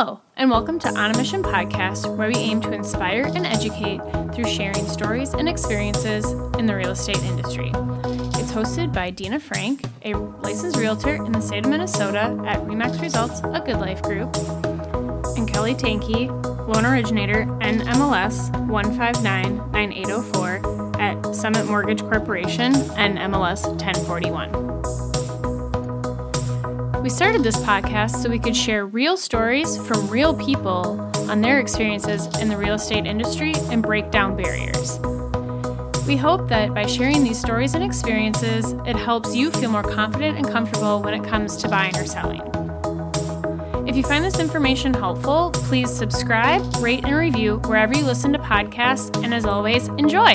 Hello, and welcome to On a Mission podcast, where we aim to inspire and educate through sharing stories and experiences in the real estate industry. It's hosted by Dina Frank, a licensed realtor in the state of Minnesota at Remax Results, a Good Life Group, and Kelly Tanky, loan originator NMLS 1599804 at Summit Mortgage Corporation NMLS 1041. We started this podcast so we could share real stories from real people on their experiences in the real estate industry and break down barriers. We hope that by sharing these stories and experiences, it helps you feel more confident and comfortable when it comes to buying or selling. If you find this information helpful, please subscribe, rate, and review wherever you listen to podcasts, and as always, enjoy!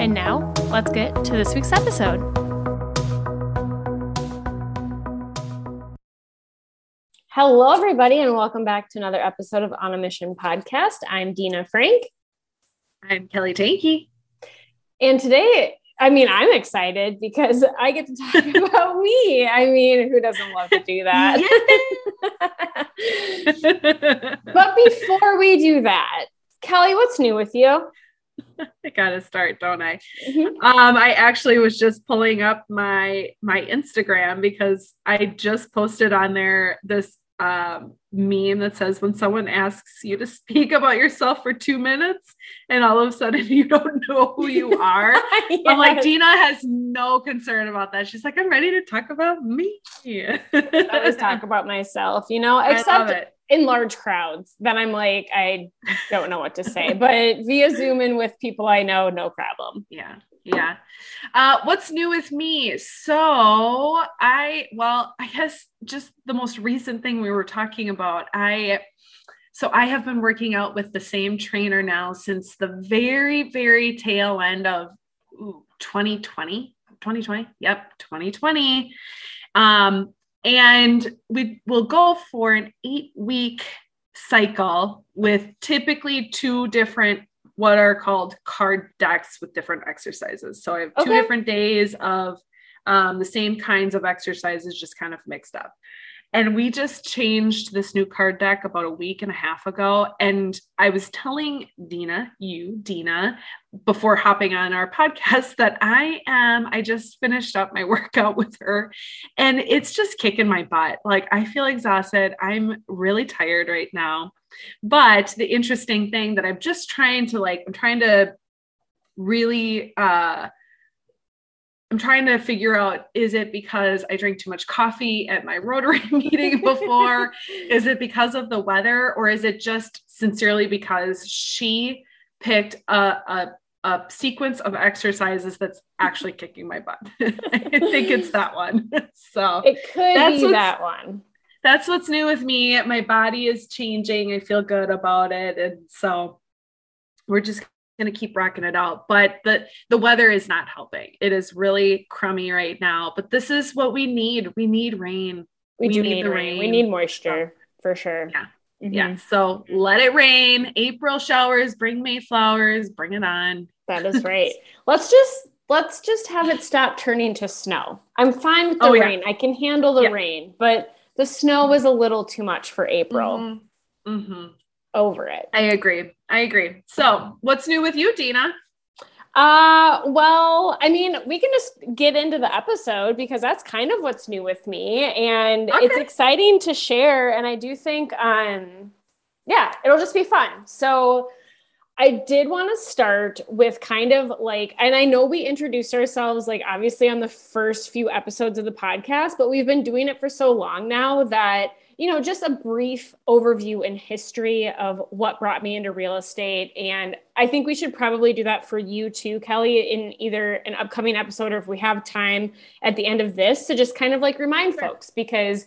And now, let's get to this week's episode. Hello, everybody, and welcome back to another episode of On a Mission podcast. I'm Dina Frank. I'm Kelly Tanky. And today, I mean, I'm excited because I get to talk about me. I mean, who doesn't love to do that? but before we do that, Kelly, what's new with you? I gotta start, don't I? Mm-hmm. Um, I actually was just pulling up my my Instagram because I just posted on there this um, meme that says when someone asks you to speak about yourself for two minutes and all of a sudden you don't know who you are. yes. I'm like, Dina has no concern about that. She's like, I'm ready to talk about me. I always talk about myself, you know, except in large crowds. Then I'm like, I don't know what to say, but via Zoom in with people I know, no problem. Yeah yeah. Uh, what's new with me? So I, well, I guess just the most recent thing we were talking about. I, so I have been working out with the same trainer now since the very, very tail end of ooh, 2020. 2020. Yep, 2020. Um, and we will go for an eight week cycle with typically two different what are called card decks with different exercises. So I have two okay. different days of um, the same kinds of exercises, just kind of mixed up. And we just changed this new card deck about a week and a half ago. And I was telling Dina, you, Dina, before hopping on our podcast, that I am, I just finished up my workout with her and it's just kicking my butt. Like I feel exhausted. I'm really tired right now. But the interesting thing that I'm just trying to like, I'm trying to really, uh, I'm trying to figure out is it because I drank too much coffee at my Rotary meeting before? is it because of the weather? Or is it just sincerely because she picked a, a, a sequence of exercises that's actually kicking my butt? I think it's that one. So it could be that one that's what's new with me. My body is changing. I feel good about it. And so we're just going to keep rocking it out. But the the weather is not helping. It is really crummy right now. But this is what we need. We need rain. We, we do need, need rain. rain. We need moisture for sure. Yeah. Mm-hmm. Yeah. So let it rain. April showers, bring May flowers, bring it on. That is right. let's just let's just have it stop turning to snow. I'm fine with the oh, rain. Yeah. I can handle the yeah. rain, but the snow was a little too much for April. Mm-hmm. Mm-hmm. Over it. I agree. I agree. So, what's new with you, Dina? Uh, well, I mean, we can just get into the episode because that's kind of what's new with me and okay. it's exciting to share and I do think um yeah, it'll just be fun. So, I did want to start with kind of like, and I know we introduced ourselves like obviously on the first few episodes of the podcast, but we've been doing it for so long now that, you know, just a brief overview and history of what brought me into real estate. And I think we should probably do that for you too, Kelly, in either an upcoming episode or if we have time at the end of this to just kind of like remind sure. folks because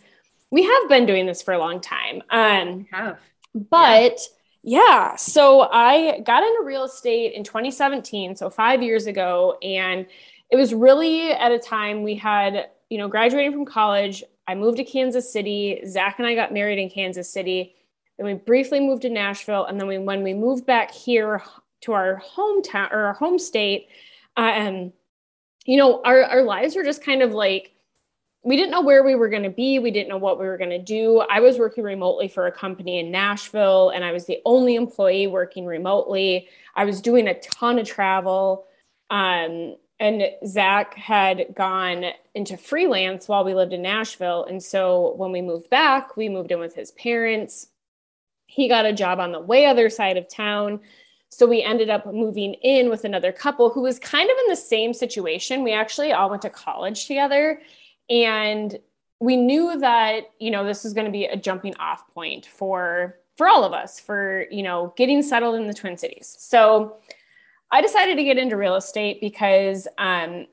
we have been doing this for a long time. Um, we have. But, yeah yeah. So I got into real estate in 2017, so five years ago. And it was really at a time we had, you know, graduating from college. I moved to Kansas City. Zach and I got married in Kansas City. Then we briefly moved to Nashville. And then we, when we moved back here to our hometown or our home state, um, you know, our, our lives were just kind of like we didn't know where we were going to be. We didn't know what we were going to do. I was working remotely for a company in Nashville, and I was the only employee working remotely. I was doing a ton of travel. Um, and Zach had gone into freelance while we lived in Nashville. And so when we moved back, we moved in with his parents. He got a job on the way other side of town. So we ended up moving in with another couple who was kind of in the same situation. We actually all went to college together and we knew that, you know, this was going to be a jumping off point for for all of us for, you know, getting settled in the Twin Cities. So I decided to get into real estate because um,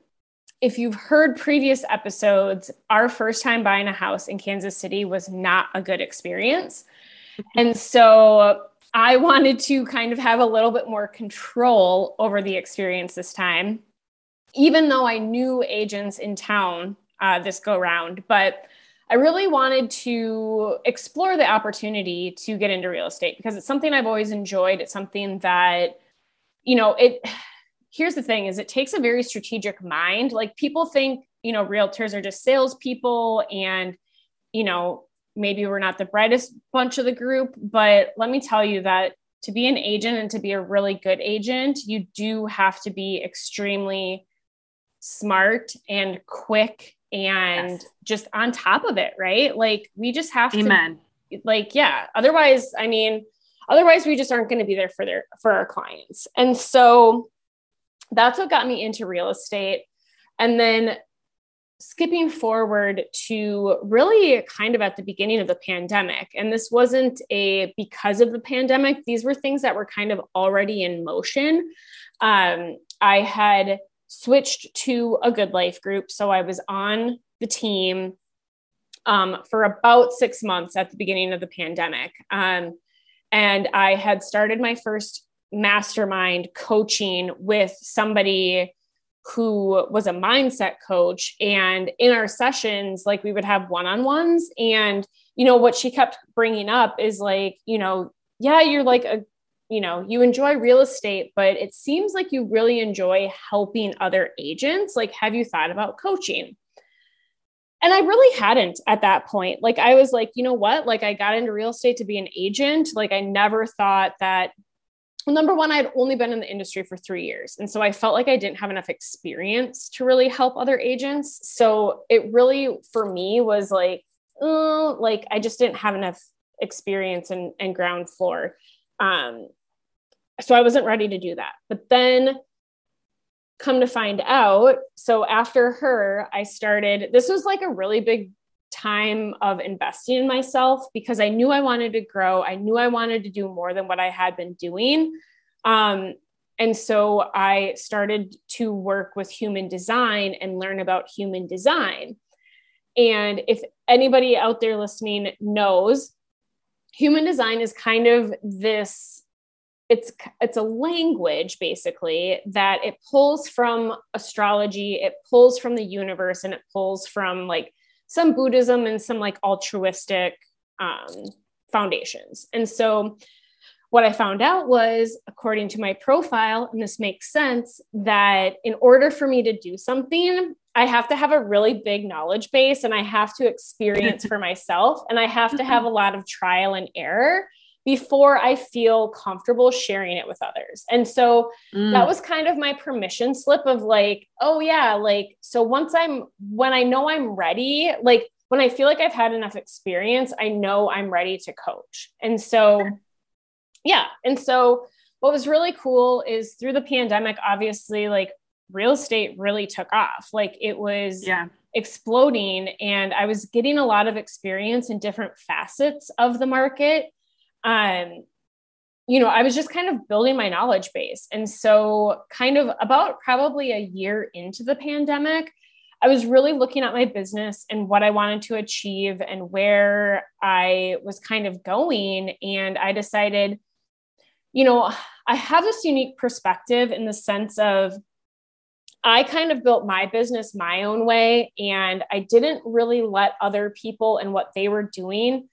if you've heard previous episodes, our first time buying a house in Kansas City was not a good experience. And so I wanted to kind of have a little bit more control over the experience this time, even though I knew agents in town uh, this go round. But I really wanted to explore the opportunity to get into real estate because it's something I've always enjoyed. It's something that, you know, it. Here's the thing: is it takes a very strategic mind. Like people think, you know, realtors are just salespeople, and you know, maybe we're not the brightest bunch of the group, but let me tell you that to be an agent and to be a really good agent, you do have to be extremely smart and quick and yes. just on top of it, right? Like we just have Amen. to like yeah, otherwise I mean otherwise we just aren't going to be there for their for our clients. And so that's what got me into real estate. And then skipping forward to really kind of at the beginning of the pandemic and this wasn't a because of the pandemic these were things that were kind of already in motion um, i had switched to a good life group. So I was on the team um, for about six months at the beginning of the pandemic. Um, and I had started my first mastermind coaching with somebody who was a mindset coach. And in our sessions, like we would have one on ones. And, you know, what she kept bringing up is like, you know, yeah, you're like a you know you enjoy real estate but it seems like you really enjoy helping other agents. Like have you thought about coaching? And i really hadn't at that point. Like i was like you know what? Like i got into real estate to be an agent. Like i never thought that well, number one i'd only been in the industry for three years. And so i felt like i didn't have enough experience to really help other agents. So it really for me was like uh, like i just didn't have enough experience and, and ground floor. Um, so I wasn't ready to do that. But then come to find out, so after her, I started, this was like a really big time of investing in myself because I knew I wanted to grow. I knew I wanted to do more than what I had been doing. Um, and so I started to work with human design and learn about human design. And if anybody out there listening knows, human design is kind of this it's it's a language basically that it pulls from astrology it pulls from the universe and it pulls from like some buddhism and some like altruistic um, foundations. And so what i found out was according to my profile and this makes sense that in order for me to do something i have to have a really big knowledge base and i have to experience for myself and i have to have a lot of trial and error before I feel comfortable sharing it with others. And so mm. that was kind of my permission slip of like, oh, yeah, like, so once I'm, when I know I'm ready, like, when I feel like I've had enough experience, I know I'm ready to coach. And so, yeah. And so, what was really cool is through the pandemic, obviously, like, real estate really took off. Like, it was, yeah exploding and I was getting a lot of experience in different facets of the market um, you know, I was just kind of building my knowledge base. And so, kind of about probably a year into the pandemic, I was really looking at my business and what I wanted to achieve and where I was kind of going. And I decided, you know, I have this unique perspective in the sense of I kind of built my business my own way, and I didn't really let other people and what they were doing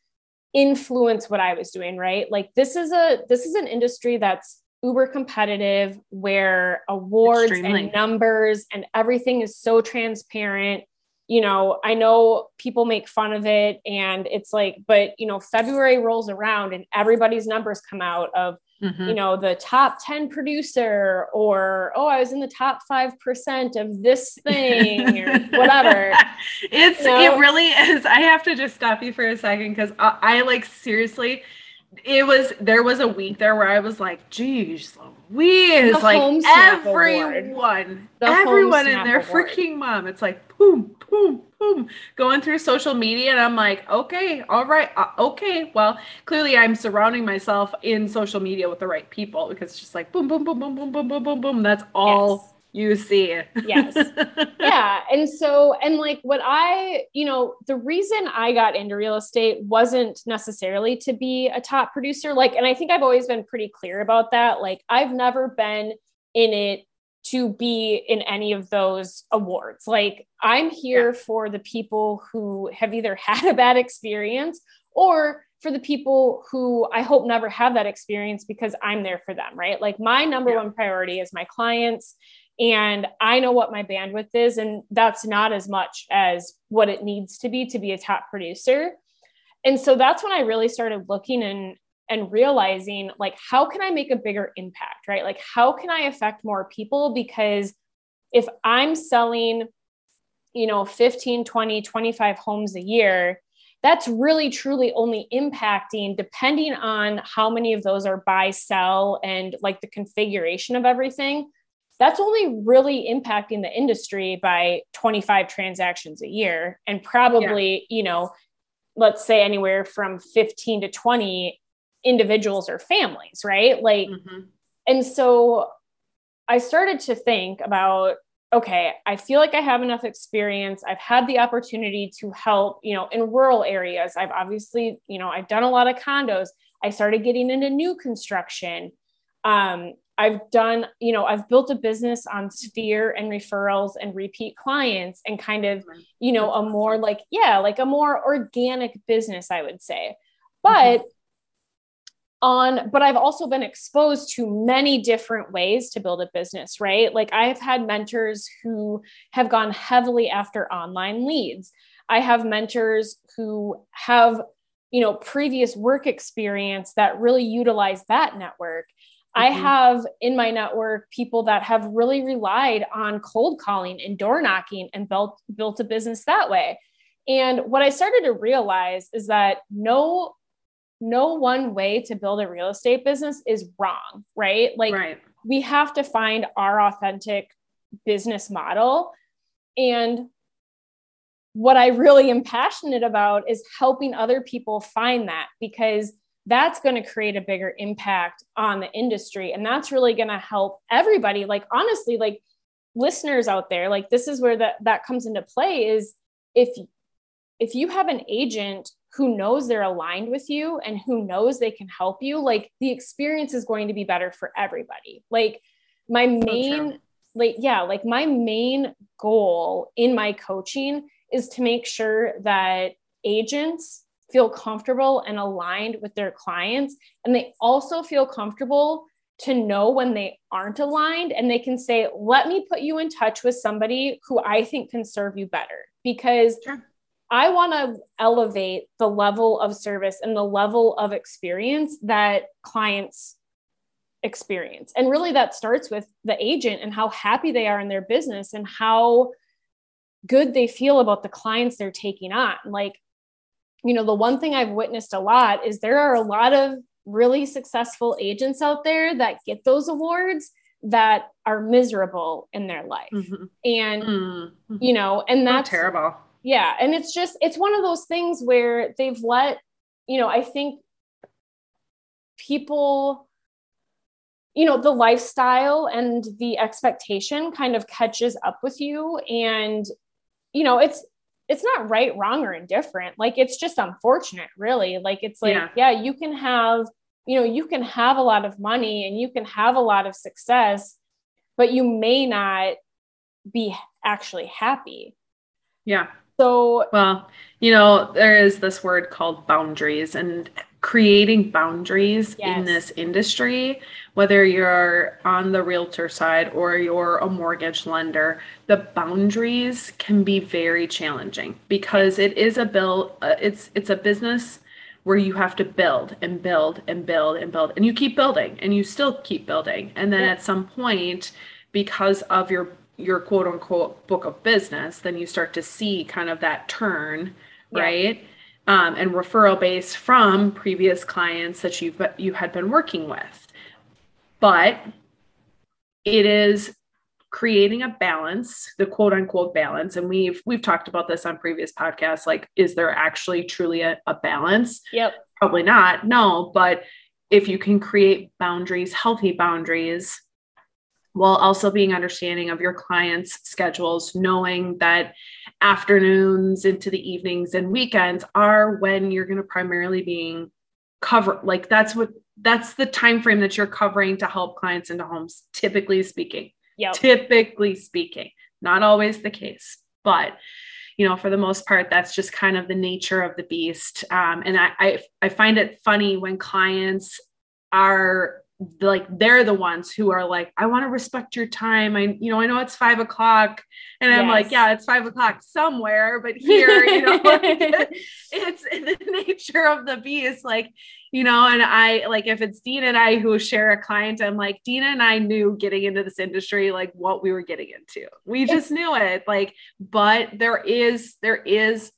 influence what I was doing, right? Like this is a this is an industry that's uber competitive where awards Extremely. and numbers and everything is so transparent. you know, I know people make fun of it and it's like, but you know, February rolls around and everybody's numbers come out of, mm-hmm. you know, the top 10 producer or, oh, I was in the top 5% of this thing or whatever. it's, you know? it really is. I have to just stop you for a second because I, I like seriously, it was there was a week there where I was like, geez, Louise, the like everyone, everyone and their freaking mom. It's like boom, boom, boom, going through social media, and I'm like, okay, all right, uh, okay. Well, clearly I'm surrounding myself in social media with the right people because it's just like boom, boom, boom, boom, boom, boom, boom, boom, boom. That's all. Yes you see yes yeah and so and like what i you know the reason i got into real estate wasn't necessarily to be a top producer like and i think i've always been pretty clear about that like i've never been in it to be in any of those awards like i'm here yeah. for the people who have either had a bad experience or for the people who I hope never have that experience because I'm there for them, right? Like my number yeah. one priority is my clients and I know what my bandwidth is, and that's not as much as what it needs to be to be a top producer. And so that's when I really started looking and and realizing like how can I make a bigger impact, right? Like how can I affect more people because if I'm selling you know 15 20 25 homes a year that's really truly only impacting depending on how many of those are buy sell and like the configuration of everything that's only really impacting the industry by 25 transactions a year and probably yeah. you know let's say anywhere from 15 to 20 individuals or families right? Like mm-hmm. and so i started to think about okay i feel like i have enough experience. I've had the opportunity to help you know in rural areas. I've obviously you know i've done a lot of condos. I started getting into new construction. Um, I've done, you know, I've built a business on sphere and referrals and repeat clients and kind of, you know, a more like, yeah, like a more organic business, I would say. But mm-hmm. On, but I've also been exposed to many different ways to build a business, right? Like I've had mentors who have gone heavily after online leads. I have mentors who have, you know, previous work experience that really utilize that network I mm-hmm. have in my network people that have really relied on cold calling and door knocking and built built a business that way. And what I started to realize is that no no one way to build a real estate business is wrong, right? Like right. we have to find our authentic business model and what I really am passionate about is helping other people find that because that's going to create a bigger impact on the industry and that's really going to help everybody like honestly like listeners out there like this is where that that comes into play is if if you have an agent who knows they're aligned with you and who knows they can help you like the experience is going to be better for everybody like my main so like yeah like my main goal in my coaching is to make sure that agents feel comfortable and aligned with their clients. And they also feel comfortable to know when they aren't aligned and they can say, let me put you in touch with somebody who I think can serve you better because sure. I want to elevate the level of service and the level of experience that clients experience. And really, that starts with the agent and how happy they are in their business and how good they feel about the clients they're taking on. Like, you know, the one thing I've witnessed a lot is there are a lot of really successful agents out there that get those awards that are miserable in their life. Mm-hmm. And, mm-hmm. you know, and that's so terrible. Yeah. And it's just, it's one of those things where they've let, you know, I think people, you know, the lifestyle and the expectation kind of catches up with you. And, you know, it's, it's not right, wrong, or indifferent. Like it's just unfortunate, really. Like it's like, yeah. yeah, you can have, you know, you can have a lot of money and you can have a lot of success, but you may not be actually happy. Yeah. So, well, you know, there is this word called boundaries, and creating boundaries Yes. in this industry, whether you're on the realtor side or you're a mortgage lender, the boundaries can be very challenging because it is a bill. Uh, it's it's a business where you have to build and build and build and build, and you keep building and you still keep building, and then Yeah. at some point, because of your your quote unquote book of business, then you start to see kind of that turn, Yeah. right? Um, and referral base from previous clients that you've you had been working with. But it is creating a balance, the quote unquote balance. And we've we've talked about this on previous podcasts. Like, is there actually truly a, a balance? Yep. Probably not. No, but if you can create boundaries, healthy boundaries, while also being understanding of your clients' schedules, knowing that afternoons into the evenings and weekends are when you're going to primarily being cover like that's what that's the time frame that you're covering to help clients into homes typically speaking. Yep. typically speaking. Not always the case but you know for the most part that's just kind of the nature of the beast. Um, and I, I i find it funny when clients are like they're the ones who are like i want to respect your time. I you know i know it's five o'clock. And i'm like yeah it's five o'clock somewhere but here you know like, it's the nature of the beast like you know and i like if it's Dina and i who share a client i'm like Dina and i knew getting into this industry like what we were getting into. We just knew it. Like but there is there is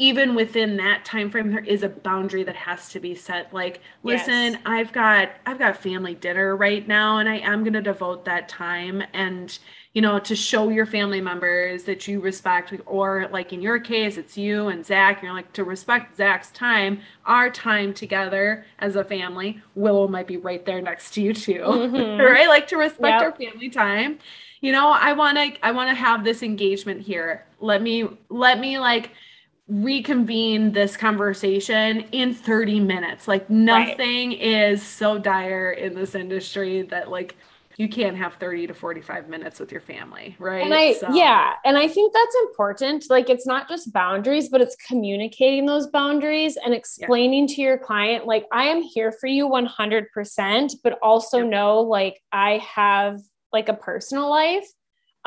even within that time frame there is a boundary that has to be set like listen Yes. i've got i've got family dinner right now and i am going to devote that time and you know to show your family members that you respect or like in your case it's you and zach you're like to respect zach's time our time together as a family willow might be right there next to you too Mhm. right like to respect Yep. our family time you know i want to i want to have this engagement here let me let me like reconvene this conversation in 30 minutes like nothing is so dire in this industry that like you can't have 30 to 45 minutes with your family right And I, So- yeah, and I think that's important. Like, it's not just boundaries, but it's communicating those boundaries and explaining to your client, like, I am here for you 100%, but also Yep. know, like, I have like a personal life.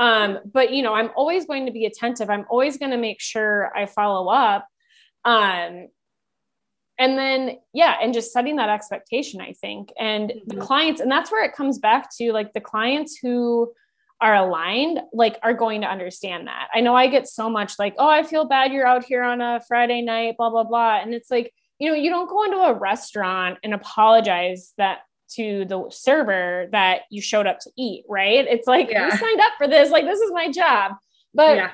Um, but you know, I'm always going to be attentive. I'm always going to make sure I follow up. Um, and then yeah and just setting that expectation i think and the Mhm. clients and that's where it comes back to like the clients who are aligned like are going to understand that i know i get so much like oh i feel bad you're out here on a friday night blah blah blah and it's like you know you don't go into a restaurant and apologize that to the server that you showed up to eat right it's like Yeah. you signed up for this like this is my job but yeah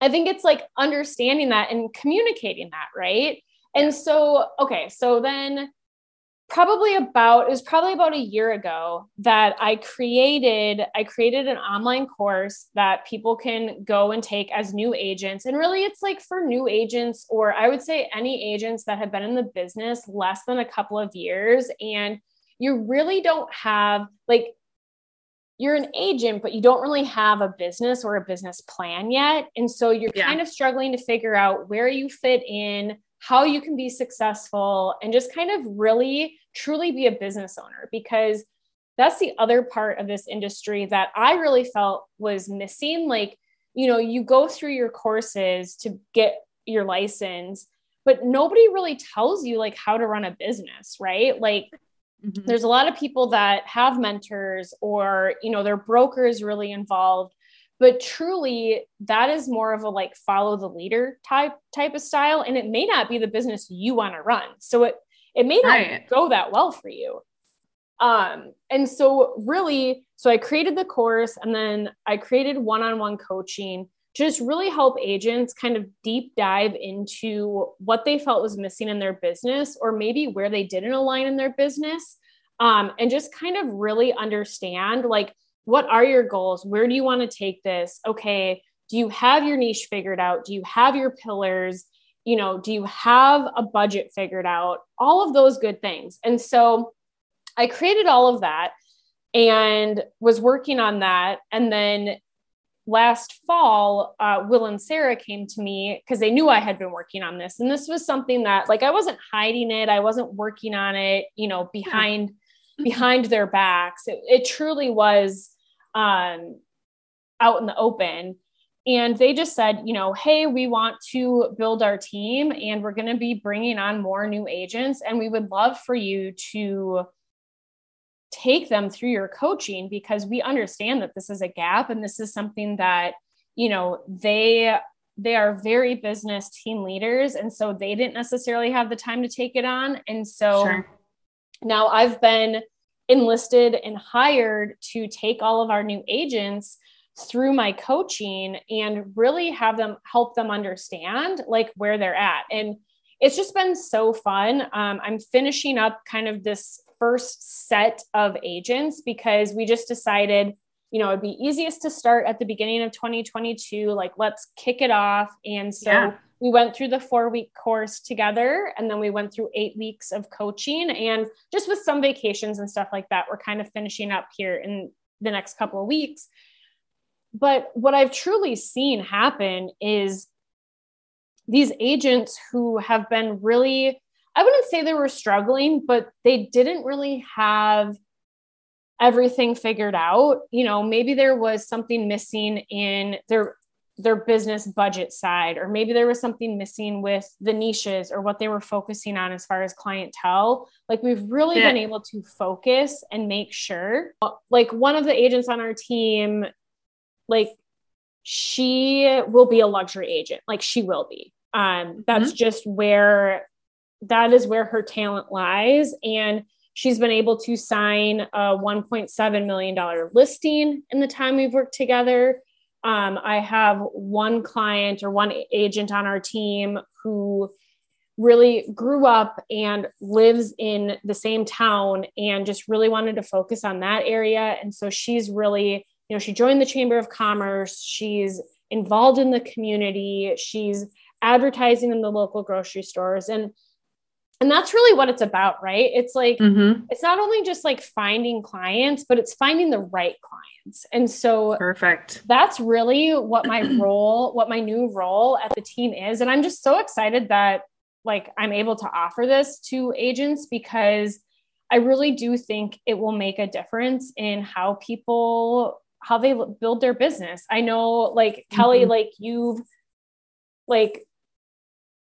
I think it's like understanding that and communicating that, right? And so, okay, so then probably about it was probably about a year ago that I created I created an online course that people can go and take as new agents. And really it's like for new agents or I would say any agents that have been in the business less than a couple of years and you really don't have like you're an agent, but you don't really have a business or a business plan yet. And so you're Yeah. kind of struggling to figure out where you fit in, how you can be successful, and just kind of really truly be a business owner because that's the other part of this industry that I really felt was missing. Like, you know, you go through your courses to get your license, but nobody really tells you like how to run a business, right? Like, Mhm. there's a lot of people that have mentors or you know their broker is really involved but truly that is more of a like follow the leader type type of style and it may not be the business you want to run so it it may not Right. go that well for you um and so really so i created the course and then i created one-on-one coaching just really help agents kind of deep dive into what they felt was missing in their business or maybe where they didn't align in their business um, and just kind of really understand like what are your goals? Where do you want to take this? Okay do you have your niche figured out? Do you have your pillars? You know do you have a budget figured out? All of those good things. And so i created all of that and was working on that. And then last fall, uh, Will and Sarah came to me because they knew I had been working on this. And this was something that like I wasn't hiding it. I wasn't working on it, you know, behind yeah. behind their backs. It, it truly was um, out in the open. And they just said, you know, hey, we want to build our team and we're going to be bringing on more new agents. And we would love for you to take them through your coaching because we understand that this is a gap and this is something that you know they they are very business team leaders. And so they didn't necessarily have the time to take it on. And so sure. now i've been enlisted and hired to take all of our new agents through my coaching and really have them help them understand like where they're at. And it's just been so fun um, i'm finishing up kind of this first set of agents because we just decided, you know, it'd be easiest to start at the beginning of 2022. Like, let's kick it off. And so yeah. we went through the four week course together and then we went through eight weeks of coaching and just with some vacations and stuff like that. We're kind of finishing up here in the next couple of weeks. But what I've truly seen happen is these agents who have been really I wouldn't say they were struggling, but they didn't really have everything figured out. You know, maybe there was something missing in their their business budget side or maybe there was something missing with the niches or what they were focusing on as far as clientele like we've really yeah. been able to focus and make sure like one of the agents on our team like she will be a luxury agent like she will be um that's mm-hmm. just where that is where her talent lies. And she's been able to sign a $1.7 million listing in the time we've worked together. Um, I have one client or one agent on our team who really grew up and lives in the same town and just really wanted to focus on that area. And so she's really, you know, she joined the Chamber of Commerce. She's involved in the community. She's advertising in the local grocery stores. And and that's really what it's about right it's like mm-hmm. it's not only just like finding clients but it's finding the right clients and so perfect that's really what my role what my new role at the team is and i'm just so excited that like i'm able to offer this to agents because i really do think it will make a difference in how people how they build their business i know like kelly mm-hmm. like you've like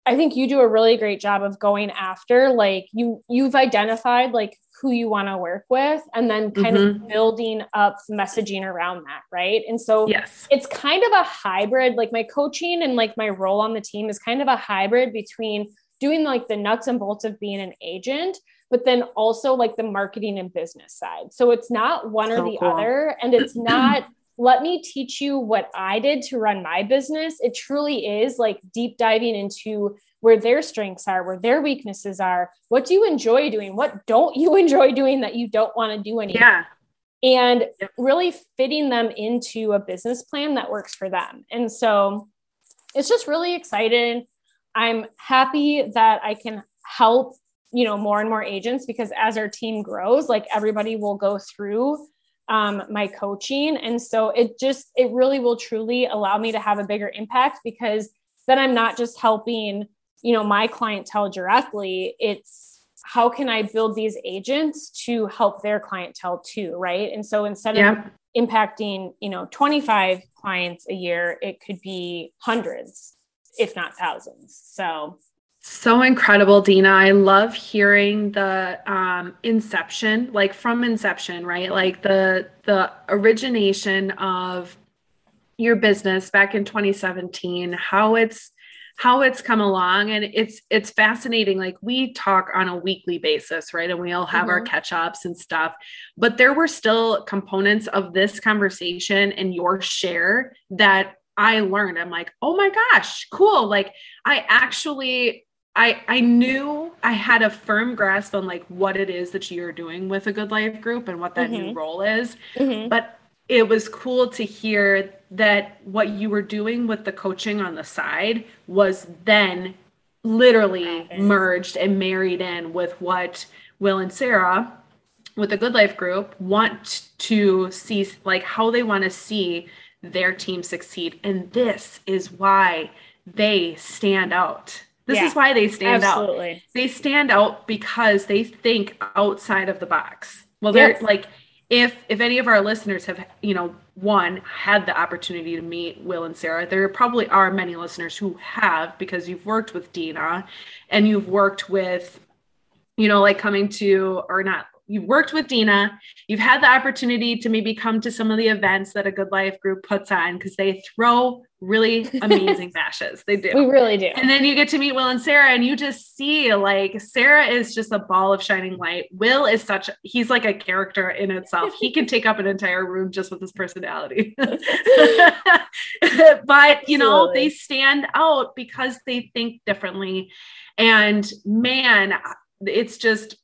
I think you do a really great job of going after like you you've identified like who you want to work with and then kind mm-hmm. of building up messaging around that, right? And so yes. it's kind of a hybrid like my coaching and like my role on the team is kind of a hybrid between doing like the nuts and bolts of being an agent but then also like the marketing and business side. So it's not one so or the cool. other and it's not let me teach you what I did to run my business. It truly is like deep diving into where their strengths are, where their weaknesses are. What do you enjoy doing? What don't you enjoy doing that you don't want to do anymore? Yeah. And really fitting them into a business plan that works for them. And so it's just really exciting. I'm happy that I can help, you know, more and more agents because as our team grows, like everybody will go through um, my coaching. And so it just, it really will truly allow me to have a bigger impact because then I'm not just helping, you know, my clientele directly. It's how can I build these agents to help their clientele too, right? And so instead yeah. of impacting, you know, 25 clients a year, it could be hundreds, if not thousands. So so incredible, Dina. I love hearing the um, inception, like from inception, right? Like the the origination of your business back in 2017, how it's how it's come along and it's it's fascinating like we talk on a weekly basis right and we all have mm-hmm. our catch ups and stuff but there were still components of this conversation and your share that I learned I'm like oh my gosh cool like I actually I I knew I had a firm grasp on like what it is that you're doing with a good life group and what that mm-hmm. new role is. Mm-hmm. But it was cool to hear that what you were doing with the coaching on the side was then literally merged and married in with what Will and Sarah with the Good Life group want to see like how they want to see their team succeed. And this is why they stand out. This yeah, is why they stand absolutely. out. They stand out because they think outside of the box. Well, they're yes. like if if any of our listeners have, you know, one had the opportunity to meet Will and Sarah, there probably are many listeners who have because you've worked with Dina and you've worked with you know, like coming to or not you've worked with Dina, you've had the opportunity to maybe come to some of the events that a Good Life group puts on because they throw really amazing bashes. They do. We really do. And then you get to meet Will and Sarah, and you just see like Sarah is just a ball of shining light. Will is such, he's like a character in itself. He can take up an entire room just with his personality. but, you know, they stand out because they think differently. And man, it's just,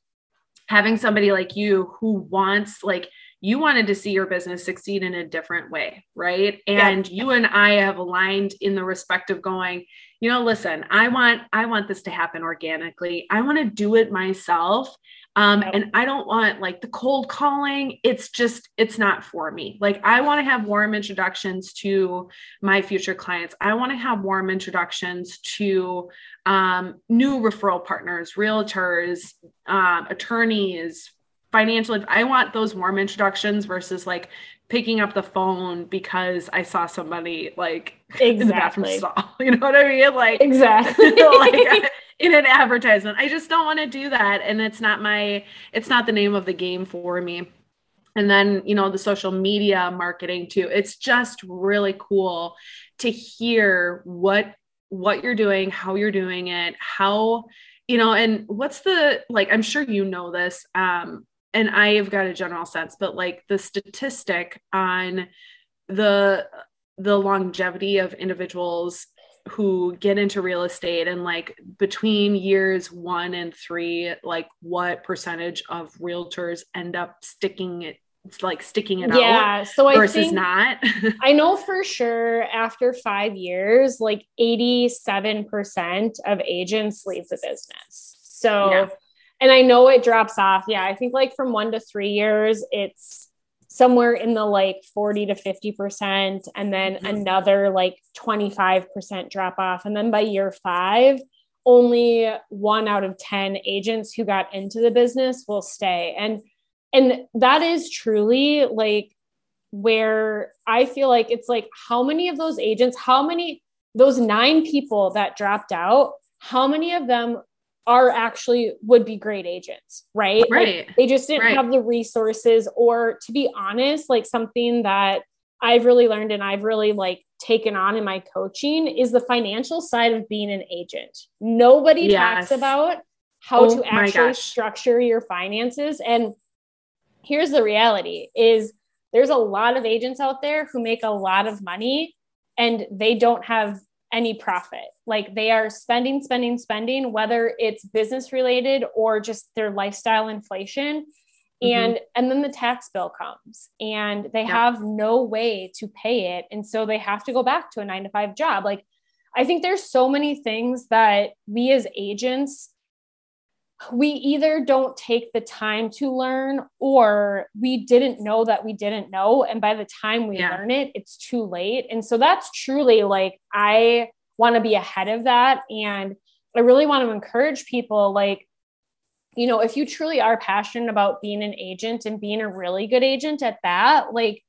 having somebody like you who wants like you wanted to see your business succeed in a different way, right? And yeah. you and I have aligned in the respect of going, you know, listen, I want I want this to happen organically. I want to do it myself. Um, and I don't want like the cold calling. It's just, it's not for me. Like, I want to have warm introductions to my future clients. I want to have warm introductions to um, new referral partners, realtors, um, attorneys, financial. I want those warm introductions versus like picking up the phone because I saw somebody like exactly. in the bathroom stall. You know what I mean? Like exactly. like in an advertisement. I just don't want to do that. And it's not my, it's not the name of the game for me. And then, you know, the social media marketing too. It's just really cool to hear what what you're doing, how you're doing it, how, you know, and what's the like, I'm sure you know this. Um, and I've got a general sense, but like the statistic on the the longevity of individuals who get into real estate and like between years one and three, like what percentage of realtors end up sticking it it's like sticking it yeah, out so I versus not. I know for sure after five years, like 87% of agents leave the business. So, yeah. And I know it drops off. Yeah, I think like from one to three years, it's somewhere in the like 40 to 50%, and then mm-hmm. another like 25% drop off. And then by year five, only one out of 10 agents who got into the business will stay. And and that is truly like where I feel like it's like how many of those agents, how many those nine people that dropped out, how many of them are actually would be great agents, right? Right. Like they just didn't right. have the resources, or to be honest, like something that I've really learned and I've really like taken on in my coaching is the financial side of being an agent. Nobody yes. talks about how oh, to actually structure your finances. And here's the reality is there's a lot of agents out there who make a lot of money and they don't have any profit. Like they are spending, spending, spending, whether it's business related or just their lifestyle inflation. Mm-hmm. And and then the tax bill comes and they yeah. have no way to pay it. And so they have to go back to a nine to five job. Like I think there's so many things that we as agents we either don't take the time to learn or we didn't know that we didn't know and by the time we yeah. learn it it's too late and so that's truly like i want to be ahead of that and i really want to encourage people like you know if you truly are passionate about being an agent and being a really good agent at that like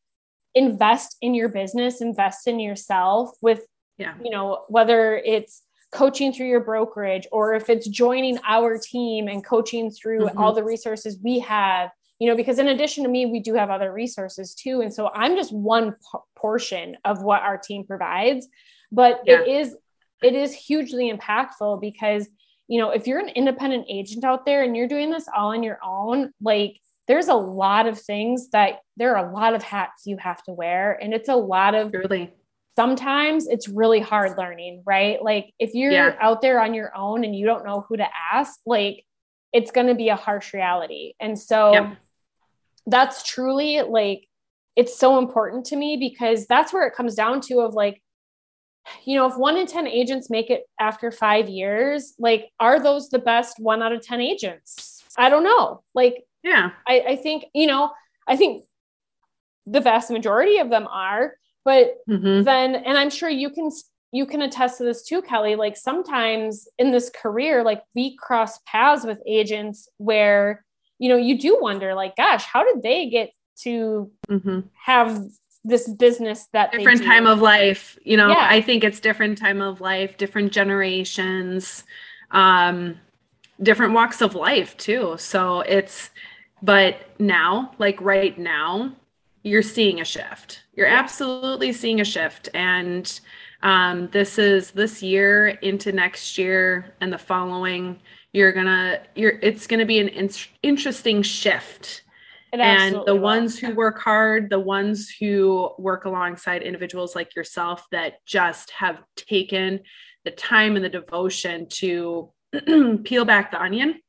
invest in your business invest in yourself with yeah. you know whether it's coaching through your brokerage or if it's joining our team and coaching through mm-hmm. all the resources we have you know because in addition to me we do have other resources too and so i'm just one p- portion of what our team provides but yeah. it is it is hugely impactful because you know if you're an independent agent out there and you're doing this all on your own like there's a lot of things that there are a lot of hats you have to wear and it's a lot of really sometimes it's really hard learning, right? Like if you're yeah. out there on your own and you don't know who to ask, like it's going to be a harsh reality. And so yep. that's truly like it's so important to me because that's where it comes down to of like you know, if one in 10 agents make it after five years, like, are those the best one out of 10 agents? I don't know. Like, yeah, I, I think, you know, I think the vast majority of them are, But mm-hmm. then, and I'm sure you can you can attest to this too, Kelly. Like sometimes in this career, like we cross paths with agents where, you know, you do wonder, like, gosh, how did they get to mm-hmm. have this business that different time of life? You know, yeah. I think it's different time of life, different generations, um, different walks of life too. So it's, but now, like right now, you're seeing a shift. You're absolutely seeing a shift. And um, this is this year into next year and the following. You're gonna, you're, it's gonna be an in- interesting shift. And the will. ones who work hard, the ones who work alongside individuals like yourself that just have taken the time and the devotion to peel back the onion,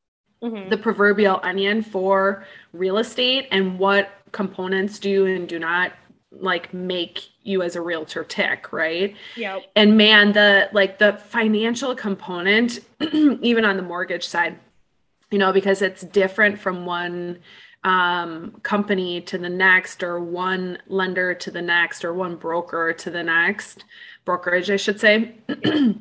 mm-hmm. the proverbial onion for real estate and what components do and do not like make you as a realtor tick, right? Yeah. And man, the like the financial component, even on the mortgage side, you know, because it's different from one um, company to the next, or one lender to the next, or one broker to the next brokerage, I should say. it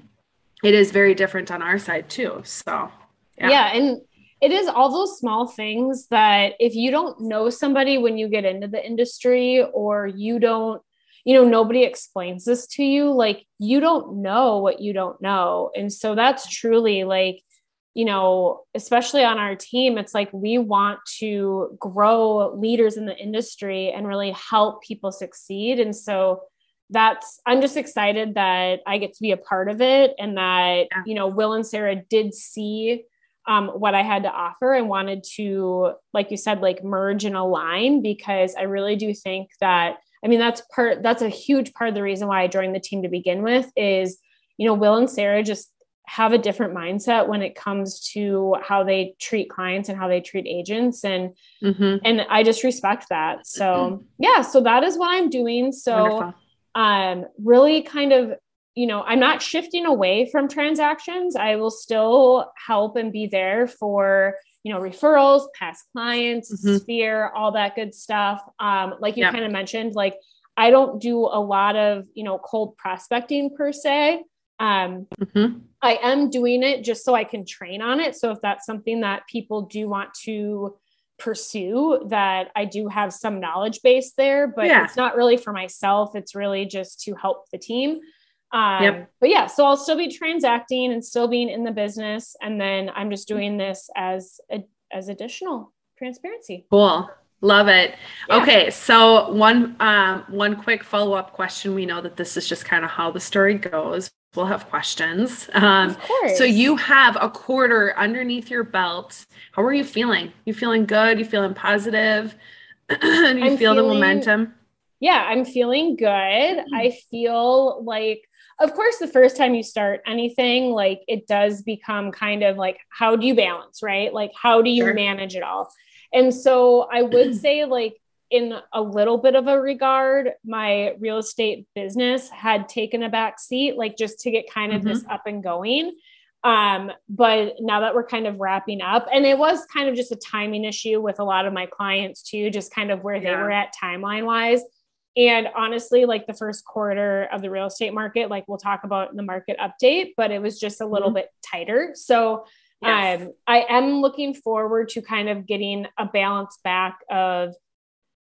is very different on our side too. So, yeah. yeah and it is all those small things that if you don't know somebody when you get into the industry or you don't you know nobody explains this to you like you don't know what you don't know. And so that's truly like you know especially on our team it's like we want to grow leaders in the industry and really help people succeed. And so that's i'm just excited that i get to be a part of it and that you know will and sarah did see um, what I had to offer and wanted to, like you said, like merge and align because I really do think that, I mean, that's part, that's a huge part of the reason why I joined the team to begin with is, you know, Will and Sarah just have a different mindset when it comes to how they treat clients and how they treat agents and mm-hmm. and I just respect that. So, mm-hmm. yeah, so that is what I'm doing. So, Wonderful. um really kind of you know, I'm not shifting away from transactions. I will still help and be there for, you know, referrals, past clients, mm-hmm. sphere, all that good stuff. Um, like you kind of mentioned, like I don't do a lot of, you know, cold prospecting per se. Um, mm-hmm. I am doing it just so I can train on it. So if that's something that people do want to pursue, that I do have some knowledge base there, but yeah. it's not really for myself. It's really just to help the team. Um, yep. But yeah, so I'll still be transacting and still being in the business, and then I'm just doing this as a, as additional transparency. Cool. Love it. Yeah. Okay, so one um, one quick follow up question. We know that this is just kind of how the story goes. We'll have questions. Um, of course. So you have a quarter underneath your belt. How are you feeling? You feeling good? You feeling positive? you I'm feel feeling, the momentum? Yeah, I'm feeling good. Mm-hmm. I feel like of course the first time you start anything like it does become kind of like how do you balance right like how do you sure. manage it all and so i would say like in a little bit of a regard my real estate business had taken a back seat like just to get kind of mm-hmm. this up and going um but now that we're kind of wrapping up and it was kind of just a timing issue with a lot of my clients too just kind of where yeah. they were at timeline wise and honestly, like the first quarter of the real estate market, like we'll talk about the market update, but it was just a little mm-hmm. bit tighter. So yes. um, I am looking forward to kind of getting a balance back of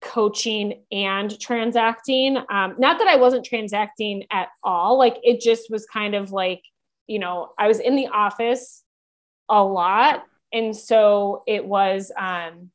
coaching and transacting. Um, not that I wasn't transacting at all, like it just was kind of like, you know, I was in the office a lot. And so it was, um,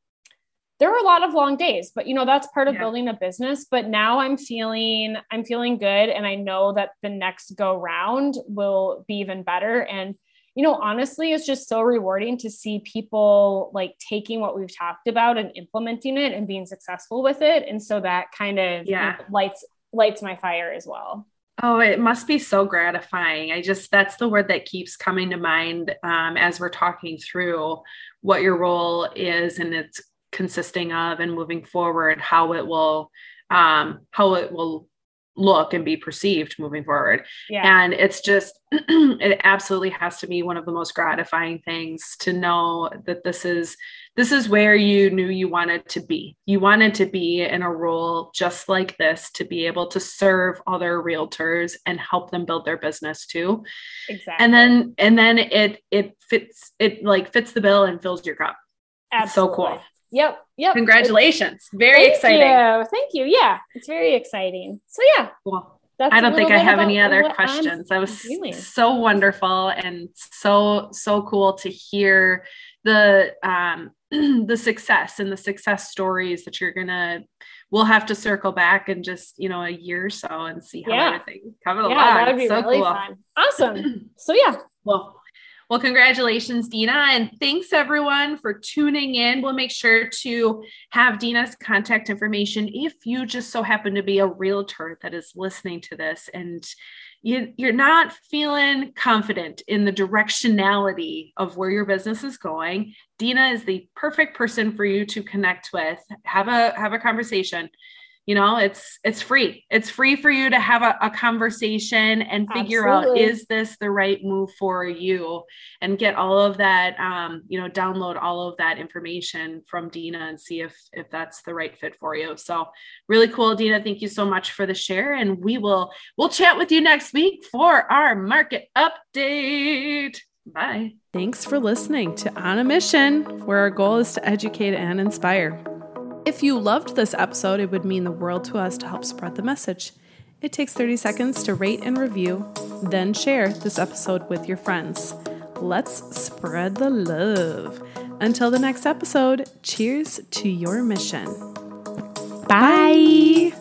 there were a lot of long days but you know that's part of yeah. building a business but now i'm feeling i'm feeling good and i know that the next go round will be even better and you know honestly it's just so rewarding to see people like taking what we've talked about and implementing it and being successful with it and so that kind of yeah lights lights my fire as well Oh, it must be so gratifying. I just, that's the word that keeps coming to mind um, as we're talking through what your role is. And it's consisting of and moving forward how it will um, how it will look and be perceived moving forward. Yeah. And it's just, it absolutely has to be one of the most gratifying things to know that this is, this is where you knew you wanted to be. You wanted to be in a role just like this to be able to serve other realtors and help them build their business too. exactly. And then, and then it, it fits, it like fits the bill and fills your cup. It's so cool. Yep. Yep. Congratulations. Very Thank exciting. You. Thank you. Yeah. It's very exciting. So yeah, Cool. that's I don't think I have any other questions. That was doing. so wonderful and so so cool to hear the um the success and the success stories that you're gonna we'll have to circle back in just you know a year or so and see how Yeah. everything coming Yeah, along. that would be so really cool. fun. Awesome. So yeah, Well, well, congratulations, Dina. And thanks everyone for tuning in. We'll make sure to have Dina's contact information if you just so happen to be a realtor that is listening to this and you, you're not feeling confident in the directionality of where your business is going. Dina is the perfect person for you to connect with. Have a have a conversation you know it's it's free. It's free for you to have a, a conversation and figure Absolutely. out is this the right move for you? And get all of that um, you know download all of that information from dina and see if if that's the right fit for you. So really cool dina. Thank you so much for the share. And we will we'll chat with you next week for our market update. Bye. Thanks for listening to On a Mission, where our goal is to educate and inspire. If you loved this episode, it would mean the world to us to help spread the message. It takes 30 seconds to rate and review, then share this episode with your friends. Let's spread the love. Until the next episode, cheers to your mission. Bye.